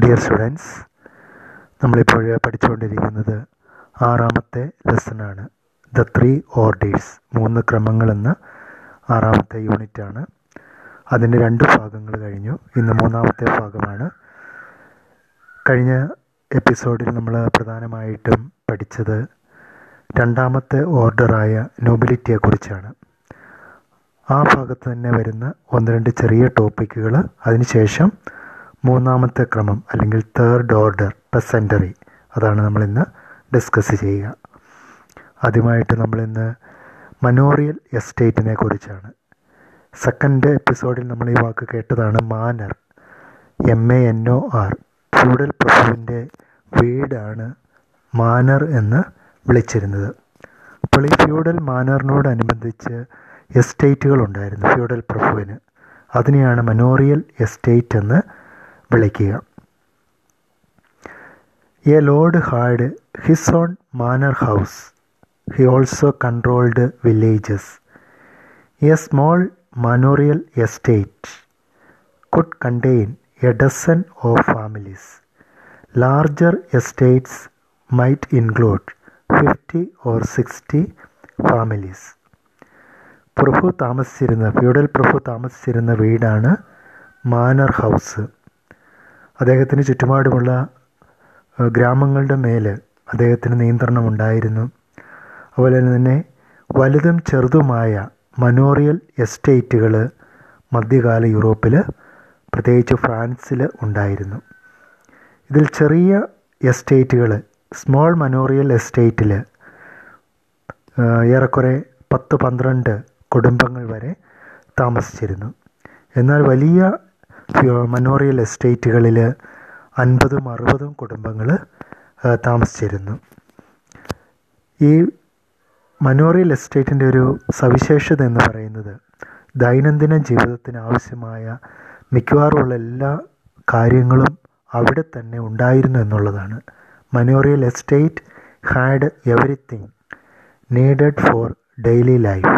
Dear students നമ്മളിപ്പോൾ പഠിച്ചുകൊണ്ടിരിക്കുന്നത് ആറാമത്തെ ലെസണാണ് ദ ത്രീ ഓർഡേഴ്സ് മൂന്ന് ക്രമങ്ങളെന്ന ആറാമത്തെ യൂണിറ്റാണ് അതിന്റെ രണ്ട് ഭാഗങ്ങൾ കഴിഞ്ഞു. ഇന്ന് മൂന്നാമത്തെ ഭാഗമാണ്. കഴിഞ്ഞ എപ്പിസോഡിൽ നമ്മൾ പ്രധാനമായിട്ടും പഠിച്ചത് രണ്ടാമത്തെ ഓർഡറായ നോബിലിറ്റിയെക്കുറിച്ചാണ് ആ ഭാഗത്ത് തന്നെ വരുന്ന ഒന്ന് രണ്ട് ചെറിയ ടോപ്പിക്കുകൾ അതിനുശേഷം മൂന്നാമത്തെ ക്രമം അല്ലെങ്കിൽ തേർഡ് ഓർഡർ പെസന്ററി അതാണ് നമ്മൾ ഇന്ന് ഡിസ്കസ് ചെയ്യുക. ആദ്യമായിട്ട് നമ്മൾ ഇന്ന് മനോറിയൽ എസ്റ്റേറ്റിനെ കുറിച്ചാണ്. സെക്കൻഡ് എപ്പിസോഡിൽ നമ്മൾ ഈ വാക്ക് കേട്ടതാണ് manor M A N O R feudal പ്രഭുവിന്റെ വീടാണ് മാനർ എന്ന് വിളിച്ചിരുന്നത്. അപ്പോൾ ഈ ഫ്യൂഡൽ മാനറിനോടനുബന്ധിച്ച് എസ്റ്റേറ്റുകൾ ഉണ്ടായിരുന്നു ഫ്യൂഡൽ പ്രഭുവിന്. അതിനെയാണ് മനോറിയൽ എസ്റ്റേറ്റ് എന്ന് വിളിക്കുക. A lord had his own manor house he also controlled villages a small manorial estate could contain a dozen of families larger estates might include fifty or sixty families പ്രഭു താമസിച്ചിരുന്ന feudal പ്രഭു താമസിച്ചിരുന്ന വീടാണ് manor house അദ്ദേഹത്തിന് ചുറ്റുപാടുമുള്ള ഗ്രാമങ്ങളുടെ മേൽ അദ്ദേഹത്തിന് നിയന്ത്രണമുണ്ടായിരുന്നു. അതുപോലെ തന്നെ വലുതും ചെറുതുമായ മനോറിയൽ എസ്റ്റേറ്റുകൾ മധ്യകാല യൂറോപ്പിൽ പ്രത്യേകിച്ച് ഫ്രാൻസിൽ ഉണ്ടായിരുന്നു. ഇതിൽ ചെറിയ എസ്റ്റേറ്റുകൾ സ്മോൾ മനോറിയൽ എസ്റ്റേറ്റിൽ ഏറെക്കുറെ പത്ത് പന്ത്രണ്ട് കുടുംബങ്ങൾ വരെ താമസിച്ചിരുന്നു. എന്നാൽ വലിയ മനോറിയൽ എസ്റ്റേറ്റുകളിൽ അൻപതും അറുപതും കുടുംബങ്ങൾ താമസിച്ചിരുന്നു. ഈ മനോറിയൽ എസ്റ്റേറ്റിന്റെ ഒരു സവിശേഷത എന്ന് പറയുന്നത് ദൈനംദിന ജീവിതത്തിന് ആവശ്യമായ മിക്കവാറുമുള്ള എല്ലാ കാര്യങ്ങളും അവിടെ തന്നെ ഉണ്ടായിരുന്നു എന്നുള്ളതാണ്. Manorial estate had everything needed for daily life.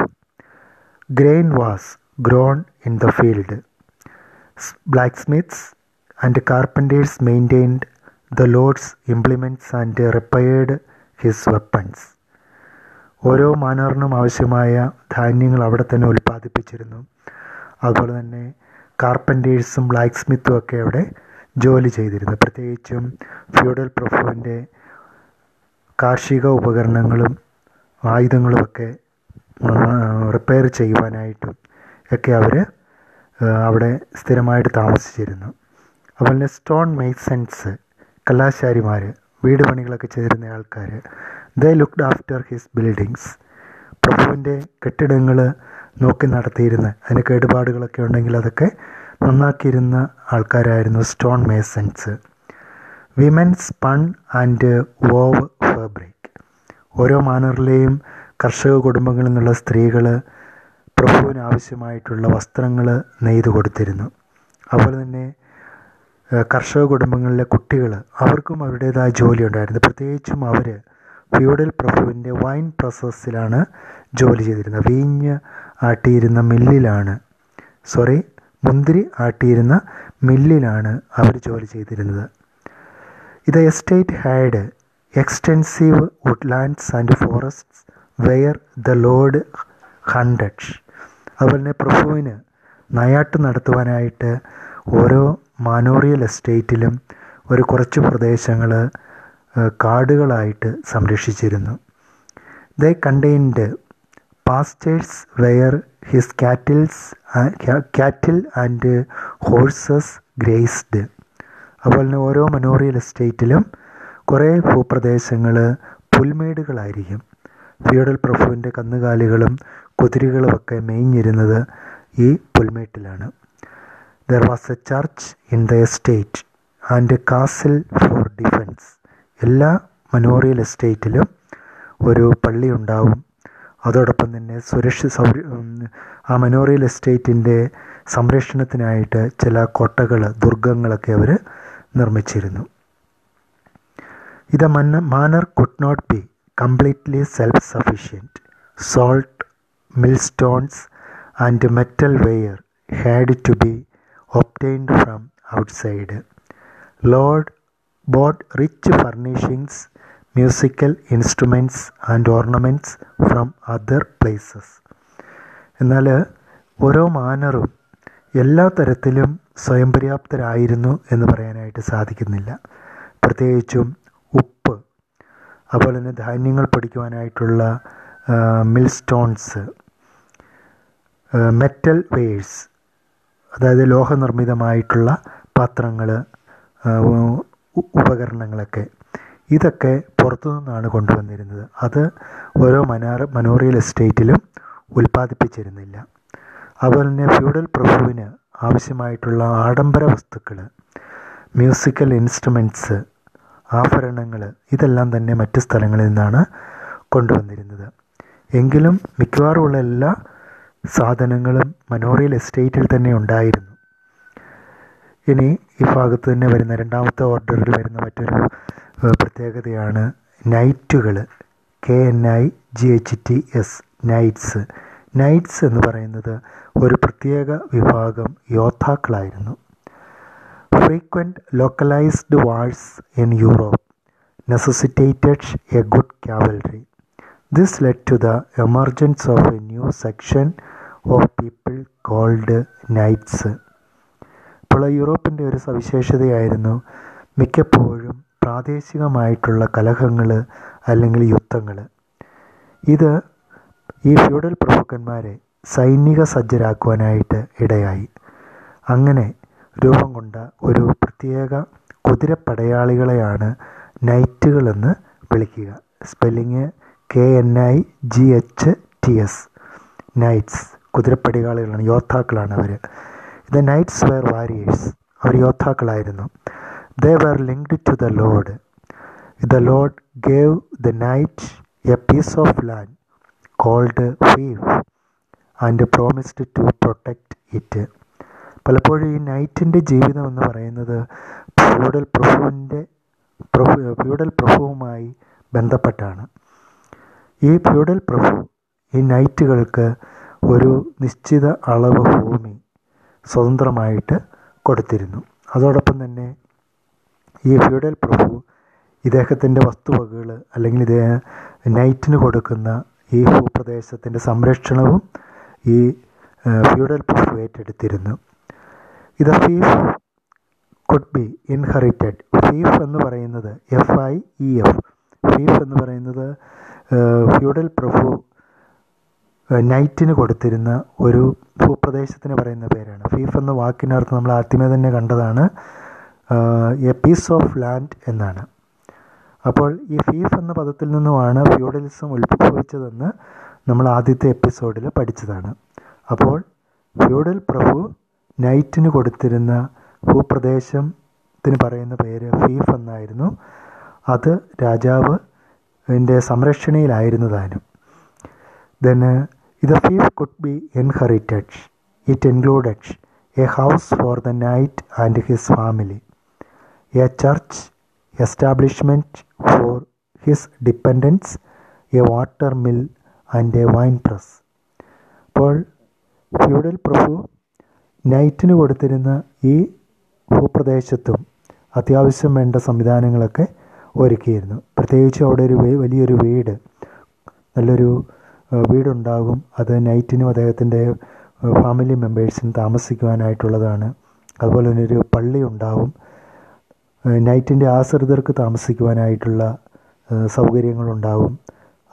Grain was grown in the field. Black and carpenters maintained the Lord's implements and repaired his weapons. ഓരോ മാനറിനും ആവശ്യമായ ധാന്യങ്ങൾ അവിടെ തന്നെ ഉൽപ്പാദിപ്പിച്ചിരുന്നു അതുപോലെ തന്നെ കാർപ്പന്റേഴ്സും ബ്ലാക്ക് സ്മിത്തും ഒക്കെ അവിടെ ജോലി ചെയ്തിരുന്നു പ്രത്യേകിച്ചും ഫ്യൂഡൽ പ്രഭുവിന്റെ കാർഷിക ഉപകരണങ്ങളും ആയുധങ്ങളുമൊക്കെ റിപ്പയർ ചെയ്യുവാനായിട്ടും ഒക്കെ അവർ അവിടെ സ്ഥിരമായിട്ട് താമസിച്ചിരുന്നു. അതുപോലെ സ്റ്റോൺ മെയ്സൺസ് കലാശാരിമാർ വീട് പണികളൊക്കെ ചേരുന്ന ആൾക്കാർ they looked after his buildings പ്രഭുവിന്റെ കെട്ടിടങ്ങൾ നോക്കി നടത്തിയിരുന്ന അതിന് കേടുപാടുകളൊക്കെ ഉണ്ടെങ്കിൽ അതൊക്കെ നന്നാക്കിയിരുന്ന ആൾക്കാരായിരുന്നു stone masons women spun and wove fabric ഓരോ മാനറിലെയും കർഷക കുടുംബങ്ങളിൽ നിന്നുള്ള സ്ത്രീകൾ പ്രഭുവിന് ആവശ്യമായിട്ടുള്ള വസ്ത്രങ്ങൾ നെയ്തു കൊടുത്തിരുന്നു. അതുപോലെ തന്നെ കർഷക കുടുംബങ്ങളിലെ കുട്ടികൾ അവർക്കും അവരുടേതായ ജോലി ഉണ്ടായിരുന്നു. പ്രത്യേകിച്ചും അവർ ഫ്യൂഡൽ പ്രഭുവിന്റെ വൈൻ പ്രോസസ്സിലാണ് ജോലി ചെയ്തിരുന്നത്. വീഞ്ഞ് ആട്ടിയിരുന്ന മില്ലിലാണ് സോറി മുന്തിരി ആട്ടിയിരുന്ന മില്ലിലാണ് അവർ ജോലി ചെയ്തിരുന്നത്. ഇത് estate had extensive woodlands and forests where the lord hunted അതുപോലെ തന്നെ പ്രഭുവിന് നയാട്ട് നടത്തുവാനായിട്ട് ഓരോ മാനോറിയൽ എസ്റ്റേറ്റിലും ഒരു കുറച്ച് പ്രദേശങ്ങൾ കാടുകളായിട്ട് സംരക്ഷിച്ചിരുന്നു. The contained pastures where his cattles cattle and horses grazed അതുപോലെ തന്നെ ഓരോ മനോറിയൽ എസ്റ്റേറ്റിലും കുറേ ഭൂപ്രദേശങ്ങൾ പുൽമേടുകളായിരിക്കും. ഫ്യൂഡൽ പ്രഭുവിന്റെ കന്നുകാലികളും കുതിരകളുമൊക്കെ മേഞ്ഞിരുന്നത് ഈ പുൽമേട്ടിലാണ്. There was a church in the estate and castle for defence എല്ലാ മനോറിയൽ എസ്റ്റേറ്റിലും ഒരു പള്ളി ഉണ്ടാവും. അതോടൊപ്പം തന്നെ സുരക്ഷ സൗര ആ മനോറിയൽ എസ്റ്റേറ്റിന്റെ സംരക്ഷണത്തിനായിട്ട് ചില കോട്ടകൾ ദുർഗങ്ങളൊക്കെ അവർ നിർമ്മിച്ചിരുന്നു. ഇത് മന്ന manor could not be completely self sufficient. Salt millstones, and metal ware had to be obtained from outside lord bought rich furnishings musical instruments and ornaments from other places എന്നാൽ ഓരോ മാനറും എല്ലാ തരത്തിലും സ്വയം പര്യാപ്തരായിരുന്നു എന്ന് പറയാനായിട്ട് സാധിക്കുന്നില്ല. പ്രത്യേകിച്ചും ഉപ്പ് അതുപോലെ തന്നെ ധാന്യങ്ങൾ പൊടിക്കുവാനായിട്ടുള്ള മിൽ സ്റ്റോൺസ് മെറ്റൽ വെയേഴ്സ് അതായത് ലോഹനിർമ്മിതമായിട്ടുള്ള പാത്രങ്ങൾ ഉപകരണങ്ങളൊക്കെ. ഇതൊക്കെ പുറത്തു നിന്നാണ് കൊണ്ടുവന്നിരുന്നത്. അത് ഓരോ മനാർ മനോറിയൽ എസ്റ്റേറ്റിലും ഉൽപ്പാദിപ്പിച്ചിരുന്നില്ല. അതുപോലെ തന്നെ ഫ്യൂഡൽ പ്രഭുവിന് ആവശ്യമായിട്ടുള്ള ആഡംബര വസ്തുക്കൾ മ്യൂസിക്കൽ ഇൻസ്ട്രുമെന്റ്സ് ആഭരണങ്ങൾ ഇതെല്ലാം തന്നെ മറ്റ് സ്ഥലങ്ങളിൽ നിന്നാണ് കൊണ്ടുവന്നിരുന്നത്. എങ്കിലും മിക്കവാറുമുള്ള എല്ലാ സാധനങ്ങളും മനോറിയൽ എസ്റ്റേറ്റിൽ തന്നെ ഉണ്ടായിരുന്നു. ഇനി ഈ ഭാഗത്ത് തന്നെ വരുന്ന രണ്ടാമത്തെ ഓർഡറിൽ വരുന്ന മറ്റൊരു പ്രത്യേകതയാണ് നൈറ്റുകൾ K N I G H T S knights. Knights എന്ന് പറയുന്നത് ഒരു പ്രത്യേക വിഭാഗം യോദ്ധാക്കളായിരുന്നു. Frequent localised wars in Europe necessitated a good cavalry this led to the emergence of a new section of people called knights ഇപ്പോൾ യൂറോപ്പിന്റെ ഒരു സവിശേഷതയായിരുന്നു മിക്കപ്പോഴും പ്രാദേശികമായിട്ടുള്ള കലഹങ്ങൾ അല്ലെങ്കിൽ യുദ്ധങ്ങൾ. ഇത് ഈ ഫ്യൂഡൽ പ്രഭുക്കന്മാരെ സൈനിക സജ്ജരാക്കുവാനായിട്ട് ഇടയായി. അങ്ങനെ രൂപം കൊണ്ട ഒരു പ്രത്യേക കുതിരപ്പടയാളികളെയാണ് നൈറ്റുകളെന്ന് വിളിക്കുക. Spelling K N I G H T S. Knights കുതിരപ്പടയാളികളാണ് യോദ്ധാക്കളാണ് അവർ ദ നൈറ്റ്സ് വെയർ വാരിയേഴ്സ്. അവർ യോദ്ധാക്കളായിരുന്നു. They were linked to the lord. The lord gave the knight a piece of land called fief and promised to protect it. പലപ്പോഴും ഈ നൈറ്റിന്റെ ജീവിതം എന്ന് പറയുന്നത് feudal പ്രഭുവിന്റെ പ്രഭു feudal പ്രഭുവുമായി ബന്ധപ്പെട്ടാണ്. ഈ ഫ്യൂഡൽ പ്രഭു ഈ നൈറ്റുകൾക്ക് ഒരു നിശ്ചിത അളവ് ഭൂമി സ്വതന്ത്രമായിട്ട് കൊടുത്തിരുന്നു. അതോടൊപ്പം തന്നെ ഈ ഫ്യൂഡൽ പ്രഭു ഇദ്ദേഹത്തിന്റെ വസ്തുവകകൾ അല്ലെങ്കിൽ ഇദ്ദേഹം നൈറ്റിന് കൊടുക്കുന്ന ഈ ഭൂപ്രദേശത്തിന്റെ സംരക്ഷണവും ഈ ഫ്യൂഡൽ പ്രഭു ഏറ്റെടുത്തിരുന്നു. ഇത് fief could be inherited fief എന്ന് പറയുന്നത് F I E F fief എന്ന് പറയുന്നത് ഫ്യൂഡൽ പ്രഭു നൈറ്റിന് കൊടുത്തിരുന്ന ഒരു ഭൂപ്രദേശത്തിന് പറയുന്ന പേരാണ്. ഫീഫ് എന്ന വാക്കിനർത്ഥം നമ്മൾ ആദ്യമേ തന്നെ കണ്ടതാണ് എ പീസ് ഓഫ് ലാൻഡ് എന്നാണ്. അപ്പോൾ ഈ ഫീഫ് എന്ന പദത്തിൽ നിന്നുമാണ് ഫ്യൂഡലിസം ഉത്ഭവിച്ചതെന്ന് നമ്മൾ ആദ്യത്തെ എപ്പിസോഡിൽ പഠിച്ചതാണ്. അപ്പോൾ ഫ്യൂഡൽ പ്രഭു നൈറ്റിന് കൊടുത്തിരുന്ന ഭൂപ്രദേശത്തിന് പറയുന്ന പേര് ഫീഫ് എന്നായിരുന്നു. അത് രാജാവ് എന്റെ സംരക്ഷണയിലായിരുന്നു താനും ദെൻ ഇത് fief could be inherited it included a house for the knight and his family a church establishment for his dependants a water mill and a wine press അപ്പോൾ ഫ്യൂഡൽ പ്രഭു നൈറ്റിന് കൊടുത്തിരുന്ന ഈ ഭൂപ്രദേശത്തും അത്യാവശ്യം വേണ്ട സംവിധാനങ്ങളൊക്കെ ഒരുക്കിയിരുന്നു. പ്രത്യേകിച്ച് അവിടെ ഒരു വലിയൊരു വീട് നല്ലൊരു വീടുണ്ടാകും. അത് നൈറ്റിനും അദ്ദേഹത്തിന്റെ ഫാമിലി മെമ്പേഴ്സിന് താമസിക്കുവാനായിട്ടുള്ളതാണ്. അതുപോലെ തന്നെ ഒരു പള്ളി ഉണ്ടാവും. നൈറ്റിന്റെ ആശ്രിതർക്ക് താമസിക്കുവാനായിട്ടുള്ള സൗകര്യങ്ങളുണ്ടാവും.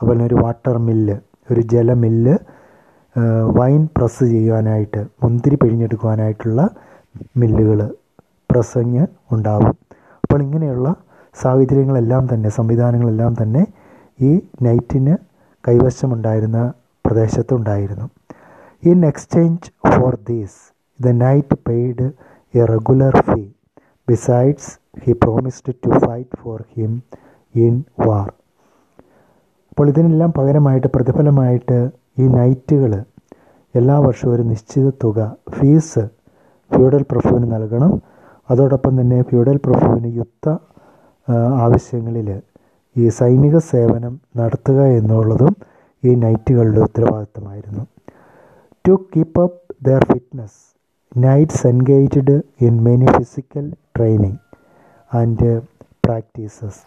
അതുപോലെ ഒരു വാട്ടർ മില്ല് ഒരു ജലമില്ല് വൈൻ പ്രസ് ചെയ്യുവാനായിട്ട് മുന്തിരി പിഴിഞ്ഞെടുക്കുവാനായിട്ടുള്ള മില്ലുകൾ പ്രസങ് ഉണ്ടാവും. അപ്പോൾ ഇങ്ങനെയുള്ള സാഹചര്യങ്ങളെല്ലാം തന്നെ സംവിധാനങ്ങളെല്ലാം തന്നെ ഈ നൈറ്റിന് കൈവശമുണ്ടായിരുന്ന പ്രദേശത്തുണ്ടായിരുന്നു. In exchange for these the knight paid a regular fee besides he promised to fight for him in war അപ്പോൾ ഇതിനെല്ലാം പകരമായിട്ട് പ്രതിഫലമായിട്ട് ഈ നൈറ്റുകൾ എല്ലാ വർഷവും ഒരു നിശ്ചിത തുക ഫീസ് ഫ്യൂഡൽ പ്രഭുവിന് നൽകണം. അതോടൊപ്പം തന്നെ ഫ്യൂഡൽ പ്രഭുവിന് യുദ്ധ ആവശ്യങ്ങളിൽ ഈ സൈനിക സേവനം നടത്തുക എന്നുള്ളതും ഈ നൈറ്റുകളുടെ ഉത്തരവാദിത്തമായിരുന്നു. To keep up their fitness knights engaged in many physical training and practices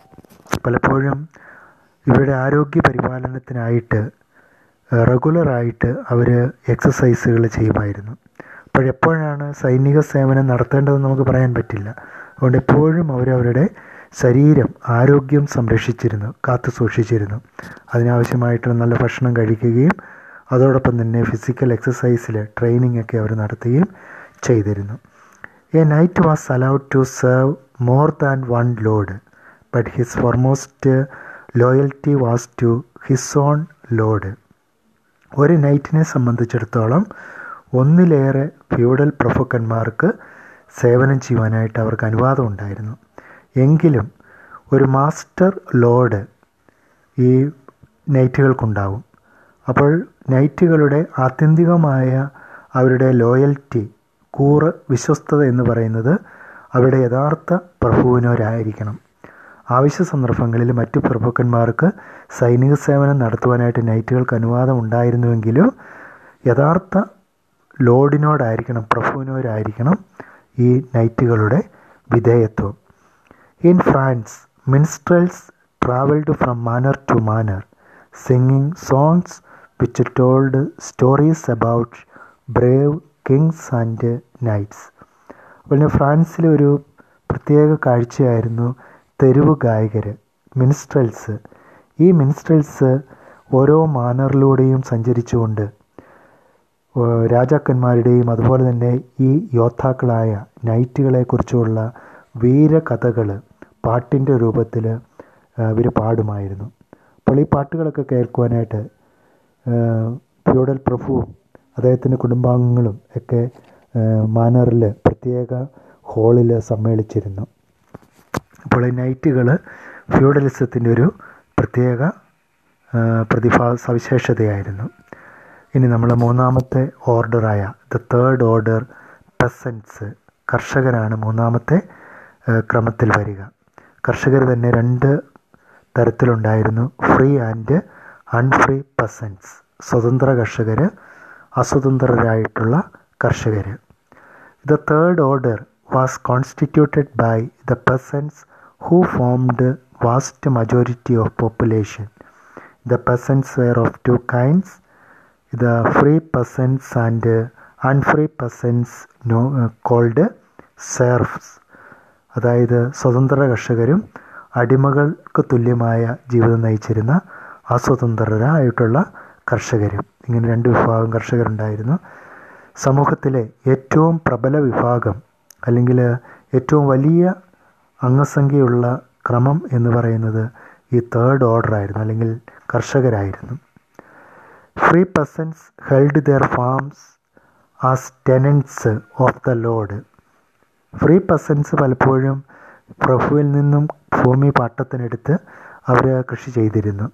പലപ്പോഴും ഇവരുടെ ആരോഗ്യ പരിപാലനത്തിനായിട്ട് റെഗുലറായിട്ട് അവർ എക്സസൈസുകൾ ചെയ്യുമായിരുന്നു. അപ്പോഴെപ്പോഴാണ് സൈനിക സേവനം നടത്തേണ്ടതെന്ന് നമുക്ക് പറയാൻ പറ്റില്ല. അതുകൊണ്ട് എപ്പോഴും അവരവരുടെ ശരീരം ആരോഗ്യം സംരക്ഷിച്ചിരുന്നു കാത്തു സൂക്ഷിച്ചിരുന്നു. അതിനാവശ്യമായിട്ടുള്ള നല്ല ഭക്ഷണം കഴിക്കുകയും അതോടൊപ്പം തന്നെ ഫിസിക്കൽ എക്സസൈസിൽ ട്രെയിനിങ് ഒക്കെ അവർ നടത്തുകയും ചെയ്തിരുന്നു. A knight was allowed to serve more than one lord but his foremost loyalty was to his own lord ഒരു നൈറ്റിനെ സംബന്ധിച്ചിടത്തോളം ഒന്നിലേറെ ഫ്യൂഡൽ പ്രഭുക്കന്മാർക്ക് സേവനം ചെയ്യുവാനായിട്ട് അവർക്ക് അനുവാദം ഉണ്ടായിരുന്നു. എങ്കിലും ഒരു മാസ്റ്റർ ലോഡ് ഈ നൈറ്റുകൾക്കുണ്ടാവും. അപ്പോൾ നൈറ്റുകളുടെ ആത്യന്തികമായ അവരുടെ ലോയൽറ്റി കൂറ് വിശ്വസ്തത എന്ന് പറയുന്നത് അവരുടെ യഥാർത്ഥ പ്രഭുവിനോരായിരിക്കണം. ആവശ്യ സന്ദർഭങ്ങളിൽ മറ്റു പ്രഭുക്കന്മാർക്ക് സൈനിക സേവനം നടത്തുവാനായിട്ട് നൈറ്റുകൾക്ക് അനുവാദം ഉണ്ടായിരുന്നുവെങ്കിലും യഥാർത്ഥ ലോഡിനോടായിരിക്കണം പ്രഭുവിനോടായിരിക്കണം ഈ നൈറ്റുകളുടെ വിധേയത്വം. In France minstrels travelled from manor to manor singing songs which told stories about brave kings and knights. അതുപോലെ ഫ്രാൻസിലെ ഒരു പ്രത്യേക കാഴ്ചയായിരുന്നു തെരുവ് ഗായകർ മിനിസ്ട്രൽസ്. ഈ മിനിസ്ട്രൽസ് ഓരോ മാനറിലൂടെയും സഞ്ചരിച്ചുകൊണ്ട് രാജാക്കന്മാരുടെയും അതുപോലെ തന്നെ ഈ യോദ്ധാക്കളായ നൈറ്റുകളെക്കുറിച്ചുള്ള വീരകഥകൾ പാട്ടിന്റെ രൂപത്തിൽ ഇവർ പാടുമായിരുന്നു. അപ്പോൾ ഈ പാട്ടുകളൊക്കെ കേൾക്കുവാനായിട്ട് ഫ്യൂഡൽ പ്രഭുവും അദ്ദേഹത്തിന്റെ കുടുംബാംഗങ്ങളും ഒക്കെ മാനറിൽ പ്രത്യേക ഹോളിൽ സമ്മേളിച്ചിരുന്നു. അപ്പോൾ ഈ നൈറ്റുകൾ ഫ്യൂഡലിസത്തിന്റെ ഒരു പ്രത്യേക പ്രതിഭാ സവിശേഷതയായിരുന്നു ഇനി നമ്മൾ മൂന്നാമത്തെ ഓർഡറായ ദ തേർഡ് ഓർഡർ പെസൻസ് കർഷകരാണ് മൂന്നാമത്തെ ക്രമത്തിൽ വരിക. കർഷകർ തന്നെ രണ്ട് തരത്തിലുണ്ടായിരുന്നു ഫ്രീ ആൻഡ് അൺഫ്രീ പെസൻസ് സ്വതന്ത്ര കർഷകർ അസ്വതന്ത്രരായിട്ടുള്ള കർഷകർ the third order was constituted by the peasants who formed vast majority of population The peasants were of two kinds, the free peasants and unfree unfree peasants called serfs അതായത് സ്വതന്ത്ര കർഷകരും അടിമകൾക്ക് തുല്യമായ ജീവിതം നയിച്ചിരുന്ന അസ്വതന്ത്രരായിട്ടുള്ള കർഷകരും. ഇങ്ങനെ രണ്ട് വിഭാഗം കർഷകരുണ്ടായിരുന്നു. സമൂഹത്തിലെ ഏറ്റവും പ്രബല വിഭാഗം അല്ലെങ്കിൽ ഏറ്റവും വലിയ അംഗസംഖ്യയുള്ള ക്രമം എന്ന് പറയുന്നത് ഈ തേർഡ് ഓർഡർ ആയിരുന്നു അല്ലെങ്കിൽ കർഷകരായിരുന്നു. Free peasants held their farms as tenants of the lord free peasants പലപ്പോഴും പ്രഭുവിൽ നിന്നും ഭൂമി പാട്ടത്തിനെടുത്ത് അവർ കൃഷി ചെയ്തിരുന്നു.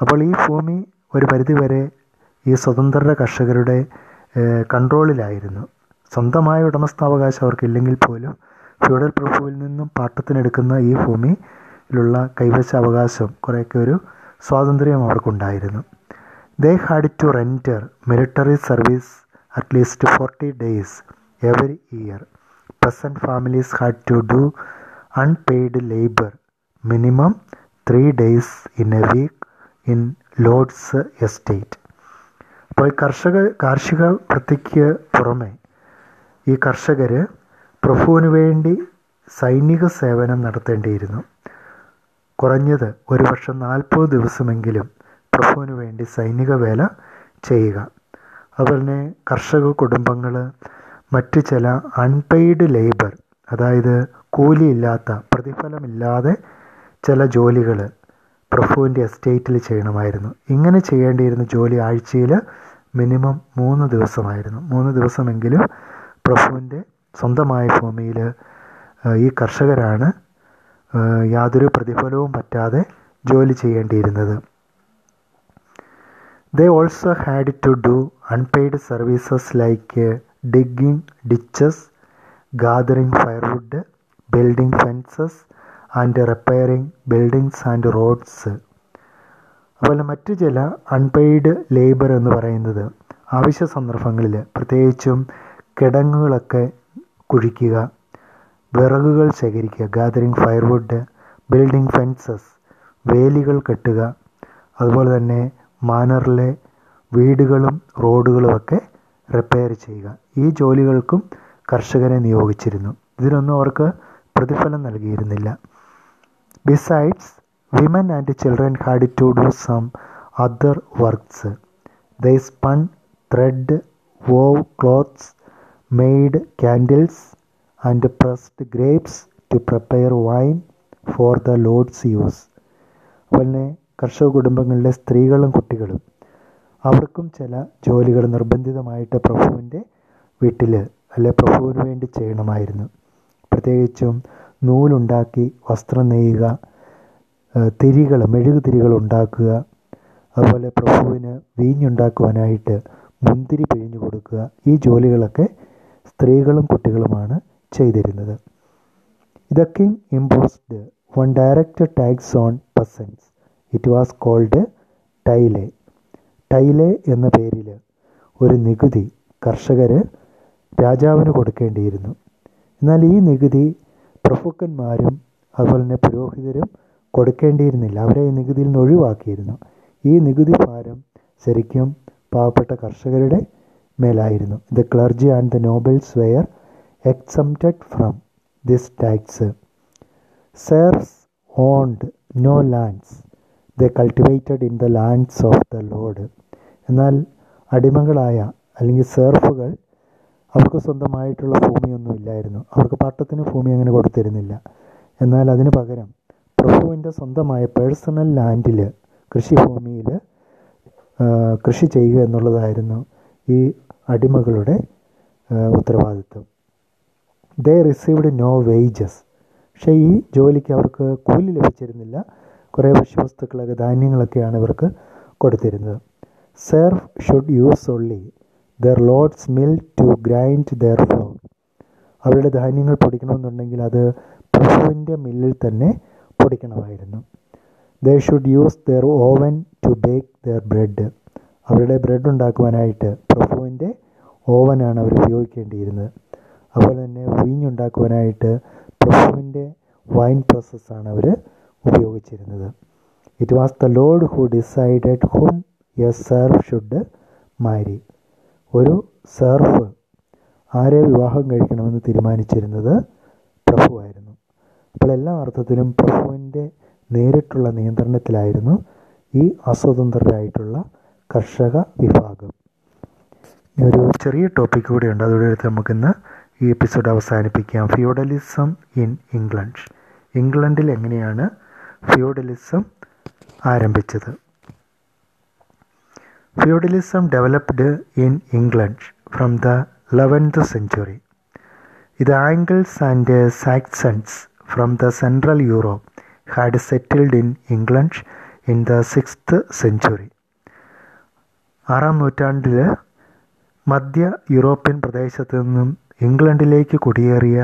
അപ്പോൾ ഈ ഭൂമി ഒരു പരിധിവരെ ഈ സ്വതന്ത്ര കർഷകരുടെ കൺട്രോളിലായിരുന്നു സ്വന്തമായ ഉടമസ്ഥാവകാശം അവർക്കില്ലെങ്കിൽ പോലും ഫ്യൂഡൽ പ്രഭുവിൽ നിന്നും പാട്ടത്തിന് പാട്ടത്തിനെടുക്കുന്ന ഈ ഭൂമിയിലുള്ള കൈവശ അവകാശം കുറേയൊക്കെ ഒരു സ്വാതന്ത്ര്യം അവർക്കുണ്ടായിരുന്നു. They had to render military service at least forty days every year peasant families had to do unpaid labour minimum three days in a week in lord's estate അപ്പോൾ ഈ കർഷക കാർഷിക വൃത്തിക്ക് പുറമെ ഈ കർഷകർ പ്രഭുവിന് വേണ്ടി സൈനിക സേവനം നടത്തേണ്ടിയിരുന്നു. കുറഞ്ഞത് ഒരു വർഷം നാൽപ്പത് ദിവസമെങ്കിലും പ്രഭുവിന് വേണ്ടി സൈനിക വേല ചെയ്യുക. അതുപോലെ തന്നെ കർഷക കുടുംബങ്ങൾ മറ്റ് ചില അൺപെയ്ഡ് ലേബർ അതായത് കൂലിയില്ലാത്ത പ്രതിഫലമില്ലാതെ ചില ജോലികൾ പ്രഭുവിന്റെ എസ്റ്റേറ്റിൽ ചെയ്യണമായിരുന്നു. ഇങ്ങനെ ചെയ്യേണ്ടിയിരുന്ന ജോലി ആഴ്ചയിൽ മിനിമം മൂന്ന് ദിവസമായിരുന്നു. മൂന്ന് ദിവസമെങ്കിലും പ്രഭുവിന്റെ സ്വന്തമായ ഭൂമിയിൽ ഈ കർഷകരാണ് യാതൊരു പ്രതിഫലവും പറ്റാതെ ജോലി ചെയ്യേണ്ടിയിരുന്നത്. They also had to do unpaid services like digging ditches gathering firewood building fences and repairing buildings and roads അതുപോലെ മറ്റ് ചില അൺപെയ്ഡ് ലേബർ എന്ന് പറയുന്നത് ആവശ്യ സന്ദർഭങ്ങളിൽ പ്രത്യേകിച്ചും കിടങ്ങുകളൊക്കെ കുഴിക്കുക വിറകുകൾ ശേഖരിക്കുക ഗാദറിങ് ഫയർവുഡ് ബിൽഡിംഗ് ഫെൻസസ് വേലികൾ കെട്ടുക അതുപോലെ തന്നെ മാനറിലെ വീടുകളും റോഡുകളുമൊക്കെ റിപ്പയർ ചെയ്യുക. ഈ ജോലികൾക്കും കർഷകരെ നിയോഗിച്ചിരുന്നു. ഇതിനൊന്നും അവർക്ക് പ്രതിഫലം നൽകിയിരുന്നില്ല. Besides women and children had to do some other works they spun thread wove clothes made candles and pressed grapes to prepare wine for the lord's use അതുപോലെ കർഷക കുടുംബങ്ങളിലെ സ്ത്രീകളും കുട്ടികളും അവർക്കും ചില ജോലികൾ നിർബന്ധിതമായിട്ട് പ്രഭുവിന്റെ വീട്ടിൽ അല്ലെ പ്രഭുവിന് വേണ്ടി ചെയ്യണമായിരുന്നു. പ്രത്യേകിച്ചും നൂലുണ്ടാക്കി വസ്ത്രം നെയ്യുക തിരികൾ മെഴുകുതിരികൾ ഉണ്ടാക്കുക അതുപോലെ പ്രഭുവിന് വീഞ്ഞുണ്ടാക്കുവാനായിട്ട് മുന്തിരി പിഴിഞ്ഞു കൊടുക്കുക ഈ ജോലികളൊക്കെ സ്ത്രീകളും കുട്ടികളുമാണ് ചെയ്തിരുന്നത്. The king imposed one direct tax on peasants it was called taille taille എന്ന പേരിൽ ഒരു നികുതി കർഷകർ രാജാവിന് കൊടുക്കേണ്ടിയിരുന്നു. എന്നാൽ ഈ നികുതി പ്രഭുക്കന്മാരും അതുപോലെ തന്നെ പുരോഹിതരും കൊടുക്കേണ്ടിയിരുന്നില്ല. അവരെ ഈ നികുതിയിൽ നിന്ന് ഒഴിവാക്കിയിരുന്നു. ഈ നികുതി ഭാരം ശരിക്കും പാവപ്പെട്ട കർഷകരുടെ മേലായിരുന്നു. The clergy and the nobles were exempted from this tax serfs owned no lands they cultivated in the lands of the lord എന്നാൽ അടിമകളായ അല്ലെങ്കിൽ സെർഫുകൾ അവർക്ക് സ്വന്തമായിട്ടുള്ള ഭൂമിയൊന്നും ഇല്ലായിരുന്നു. അവർക്ക് പട്ടത്തിന് ഭൂമി അങ്ങനെ കൊടുത്തിരുന്നില്ല. എന്നാൽ അതിന് പകരം പ്രഭുവിന്റെ സ്വന്തമായ പേഴ്സണൽ ലാൻഡിൽ കൃഷിഭൂമിയിൽ കൃഷി ചെയ്യുക എന്നുള്ളതായിരുന്നു ഈ അടിമകളുടെ ഉത്തരവാദിത്വം. ദേ റിസീവ്ഡ് നോ വേജസ് പക്ഷേ ഈ ജോലിക്ക് അവർക്ക് കൂലി ലഭിച്ചിരുന്നില്ല. കുറേ ഭക്ഷ്യവസ്തുക്കളൊക്കെ ധാന്യങ്ങളൊക്കെയാണ് ഇവർക്ക് കൊടുത്തിരുന്നത്. Serf should use only their lord's mill to grind their flour അവരുടെ ധാന്യങ്ങൾ പൊടിക്കണമെന്നുണ്ടെങ്കിൽ അത് പ്രഭുവിന്റെ മില്ലിൽ തന്നെ പൊടിക്കണമായിരുന്നു. They should use their oven to bake their bread അവരുടെ ബ്രെഡ് ഉണ്ടാക്കുവാനായിട്ട് പ്രഭുവിന്റെ ഓവനാണ് അവർ ഉപയോഗിക്കേണ്ടിയിരുന്നത്. അതുപോലെ തന്നെ വീഞ്ഞുണ്ടാക്കുവാനായിട്ട് പ്രഭുവിന്റെ വൈൻ പ്രോസസ്സാണ് അവർ ഉപയോഗിച്ചിരുന്നത്. It was the lord who decided whom a serf should marry ഒരു സെർഫ് ആരെ വിവാഹം കഴിക്കണമെന്ന് തീരുമാനിച്ചിരുന്നത് പ്രഭുവായിരുന്നു അപ്പോൾ എല്ലാ അർത്ഥത്തിലും പ്രഭുവിന്റെ നേരിട്ടുള്ള നിയന്ത്രണത്തിലായിരുന്നു ഈ അസ്വതന്ത്രരായിട്ടുള്ള കർഷക വിഭാഗം. ഒരു ചെറിയ ടോപ്പിക് കൂടിയുണ്ട്. അതോടെ എടുത്ത് നമുക്കിന്ന് ഈ എപ്പിസോഡ് അവസാനിപ്പിക്കാം. ഫ്യൂഡലിസം ഇൻ ഇംഗ്ലണ്ട് ഇംഗ്ലണ്ടിൽ എങ്ങനെയാണ് ഫ്യൂഡലിസം ആരംഭിച്ചത്? Feudalism developed in England from the eleventh century ഇത് Angles and Saxons from the central Europe had settled in England in the sixth century ആറാം നൂറ്റാണ്ടിൽ മധ്യ യൂറോപ്യൻ പ്രദേശത്തു നിന്നും ഇംഗ്ലണ്ടിലേക്ക് കുടിയേറിയ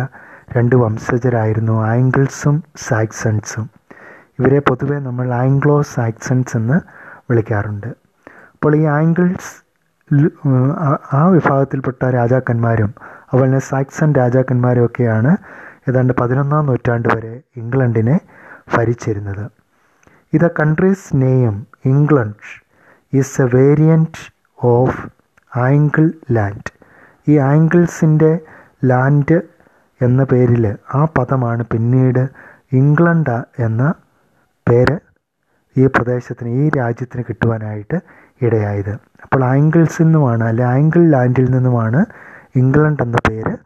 രണ്ട് വംശജരായിരുന്നു ആംഗിൾസും സാക്സൺസും. ഇവരെ പൊതുവെ നമ്മൾ ആംഗ്ലോ സാക്സൺസ് എന്ന് വിളിക്കാറുണ്ട്. അപ്പോൾ ഈ ആംഗിൾസ് ആ വിഭാഗത്തിൽപ്പെട്ട രാജാക്കന്മാരും അതുപോലെ സാക്സൺ രാജാക്കന്മാരും ഒക്കെയാണ് ഏതാണ്ട് പതിനൊന്നാം നൂറ്റാണ്ട് വരെ ഇംഗ്ലണ്ടിനെ ഭരിച്ചിരുന്നത്. ഇത് country's name England is a variant of Angle land. ഈ ആംഗിൾസിന്റെ ലാൻഡ് എന്ന പേരിൽ ആ പദമാണ് പിന്നീട് ഇംഗ്ലണ്ട് എന്ന പേര് ഈ പ്രദേശത്തിന് ഈ രാജ്യത്തിന് കിട്ടുവാനായിട്ട് ഇടയായത്. അപ്പോൾ ആംഗിൾസിൽ നിന്നുമാണ് അല്ലെ ആംഗിൾ ലാൻഡിൽ നിന്നുമാണ് ഇംഗ്ലണ്ട് എന്ന പേര്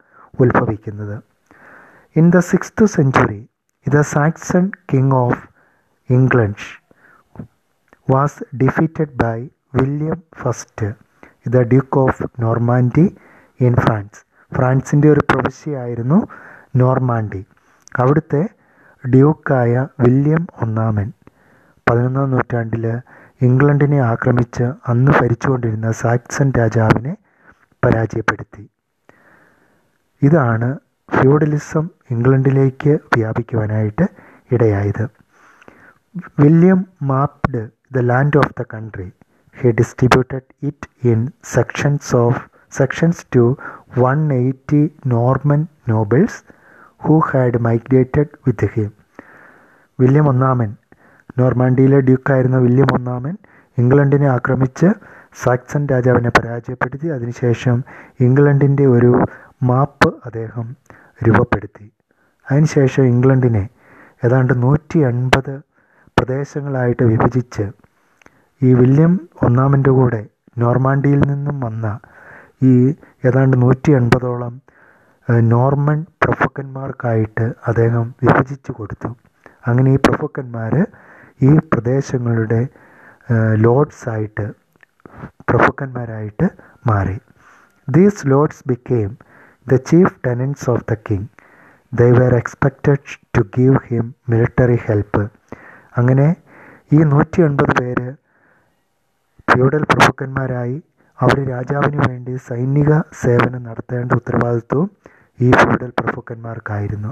ഉത്ഭവിക്കുന്നത്. In the sixth century the Saxon king of England was defeated by William first the duke of Normandy in France. ഫ്രാൻസിന്റെ ഒരു പ്രവിശ്യയായിരുന്നു നോർമാൻഡി. അവിടുത്തെ ഡ്യൂക്കായ വില്യം ഒന്നാമൻ പതിനൊന്നാം നൂറ്റാണ്ടിൽ ഇംഗ്ലണ്ടിനെ ആക്രമിച്ച് അന്ന് ഭരിച്ചുകൊണ്ടിരുന്ന സാക്സൺ രാജാവിനെ പരാജയപ്പെടുത്തി. ഇതാണ് ഫ്യൂഡലിസം ഇംഗ്ലണ്ടിലേക്ക് വ്യാപിക്കുവാനായിട്ട് ഇടയായത്. William mapped the land of the country. He distributed it in sections of sections to one Norman Norman nobles had migrated with him William ഒന്നാമൻ. നോർമാൻഡിയിലെ ഡ്യൂക്കായിരുന്ന വില്യം ഒന്നാമൻ ഇംഗ്ലണ്ടിനെ ആക്രമിച്ച് സാക്സൺ രാജാവിനെ പരാജയപ്പെടുത്തി. അതിനുശേഷം ഇംഗ്ലണ്ടിന്റെ ഒരു മാപ്പ് അദ്ദേഹം രൂപപ്പെടുത്തി. അതിനുശേഷം ഇംഗ്ലണ്ടിനെ ഏതാണ്ട് നൂറ്റി എൺപത് പ്രദേശങ്ങളായിട്ട് വിഭജിച്ച് ഈ വില്യം ഒന്നാമന്റെ കൂടെ നോർമാണ്ടിയിൽ നിന്നും വന്ന ഈ ഏതാണ്ട് നൂറ്റി എൺപതോളം നോർമൻ പ്രഭുക്കന്മാർക്കായിട്ട് അദ്ദേഹം വിഭജിച്ചു കൊടുത്തു. അങ്ങനെ ഈ പ്രഭുക്കന്മാർ ഈ പ്രദേശങ്ങളുടെ ലോഡ്സായിട്ട് പ്രഭുക്കന്മാരായിട്ട് മാറി. These lords became the chief tenants of the king they were expected to give him military help അങ്ങനെ ഈ നൂറ്റി എൺപത് പേര് ഫ്യൂഡൽ പ്രഭുക്കന്മാരായി അവർ രാജാവിന് വേണ്ടി സൈനിക സേവനം നടത്തേണ്ട ഉത്തരവാദിത്വവും ഈ feudal പ്രഭുക്കന്മാർക്കായിരുന്നു.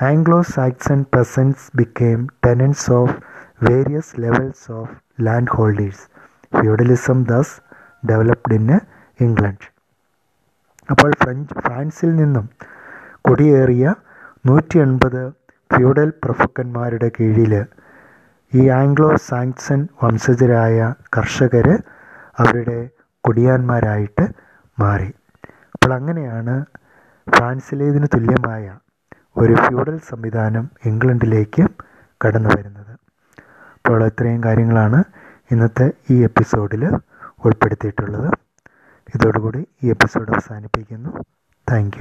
Anglo Saxon peasants became tenants of various levels of land holders feudalism thus developed in England അപ്പോൾ ഫ്രഞ്ച് ഫ്രാൻസിൽ നിന്നും കുടിയേറിയ നൂറ്റി എൺപത് ഫ്യൂഡൽ പ്രഭുക്കന്മാരുടെ കീഴിൽ ഈ ആംഗ്ലോ സാങ്സൺ വംശജരായ കർഷകർ അവരുടെ കുടിയാന്മാരായിട്ട് മാറി. അപ്പോൾ അങ്ങനെയാണ് ഫ്രാൻസിലേതിന് തുല്യമായ ഒരു ഫ്യൂഡൽ സംവിധാനം ഇംഗ്ലണ്ടിലേക്ക് കടന്നു വരുന്നത്. അപ്പോൾ ഇത്രയും കാര്യങ്ങളാണ് ഇന്നത്തെ ഈ എപ്പിസോഡിൽ ഉൾപ്പെടുത്തിയിട്ടുള്ളത്. ഇതോടുകൂടി ഈ എപ്പിസോഡ് അവസാനിപ്പിക്കുന്നു. താങ്ക്